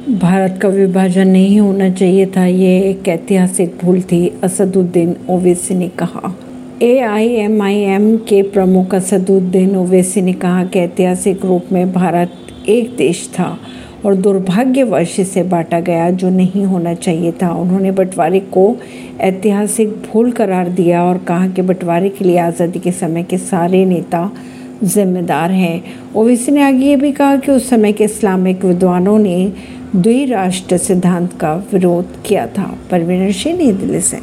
भारत का विभाजन नहीं होना चाहिए था, ये एक ऐतिहासिक भूल थी, असदुद्दीन ओवैसी ने कहा। एआईएमआईएम के प्रमुख असदुद्दीन ओवैसी ने कहा कि ऐतिहासिक रूप में भारत एक देश था और दुर्भाग्यवश इसे बांटा गया, जो नहीं होना चाहिए था। उन्होंने बंटवारे को ऐतिहासिक भूल करार दिया और कहा कि बंटवारे के लिए आज़ादी के समय के सारे नेता जिम्मेदार हैं। ओवैसी ने आगे ये भी कहा कि उस समय के इस्लामिक विद्वानों ने द्विराष्ट्र सिद्धांत का विरोध किया था परवीन सिंह नई दिल्ली से।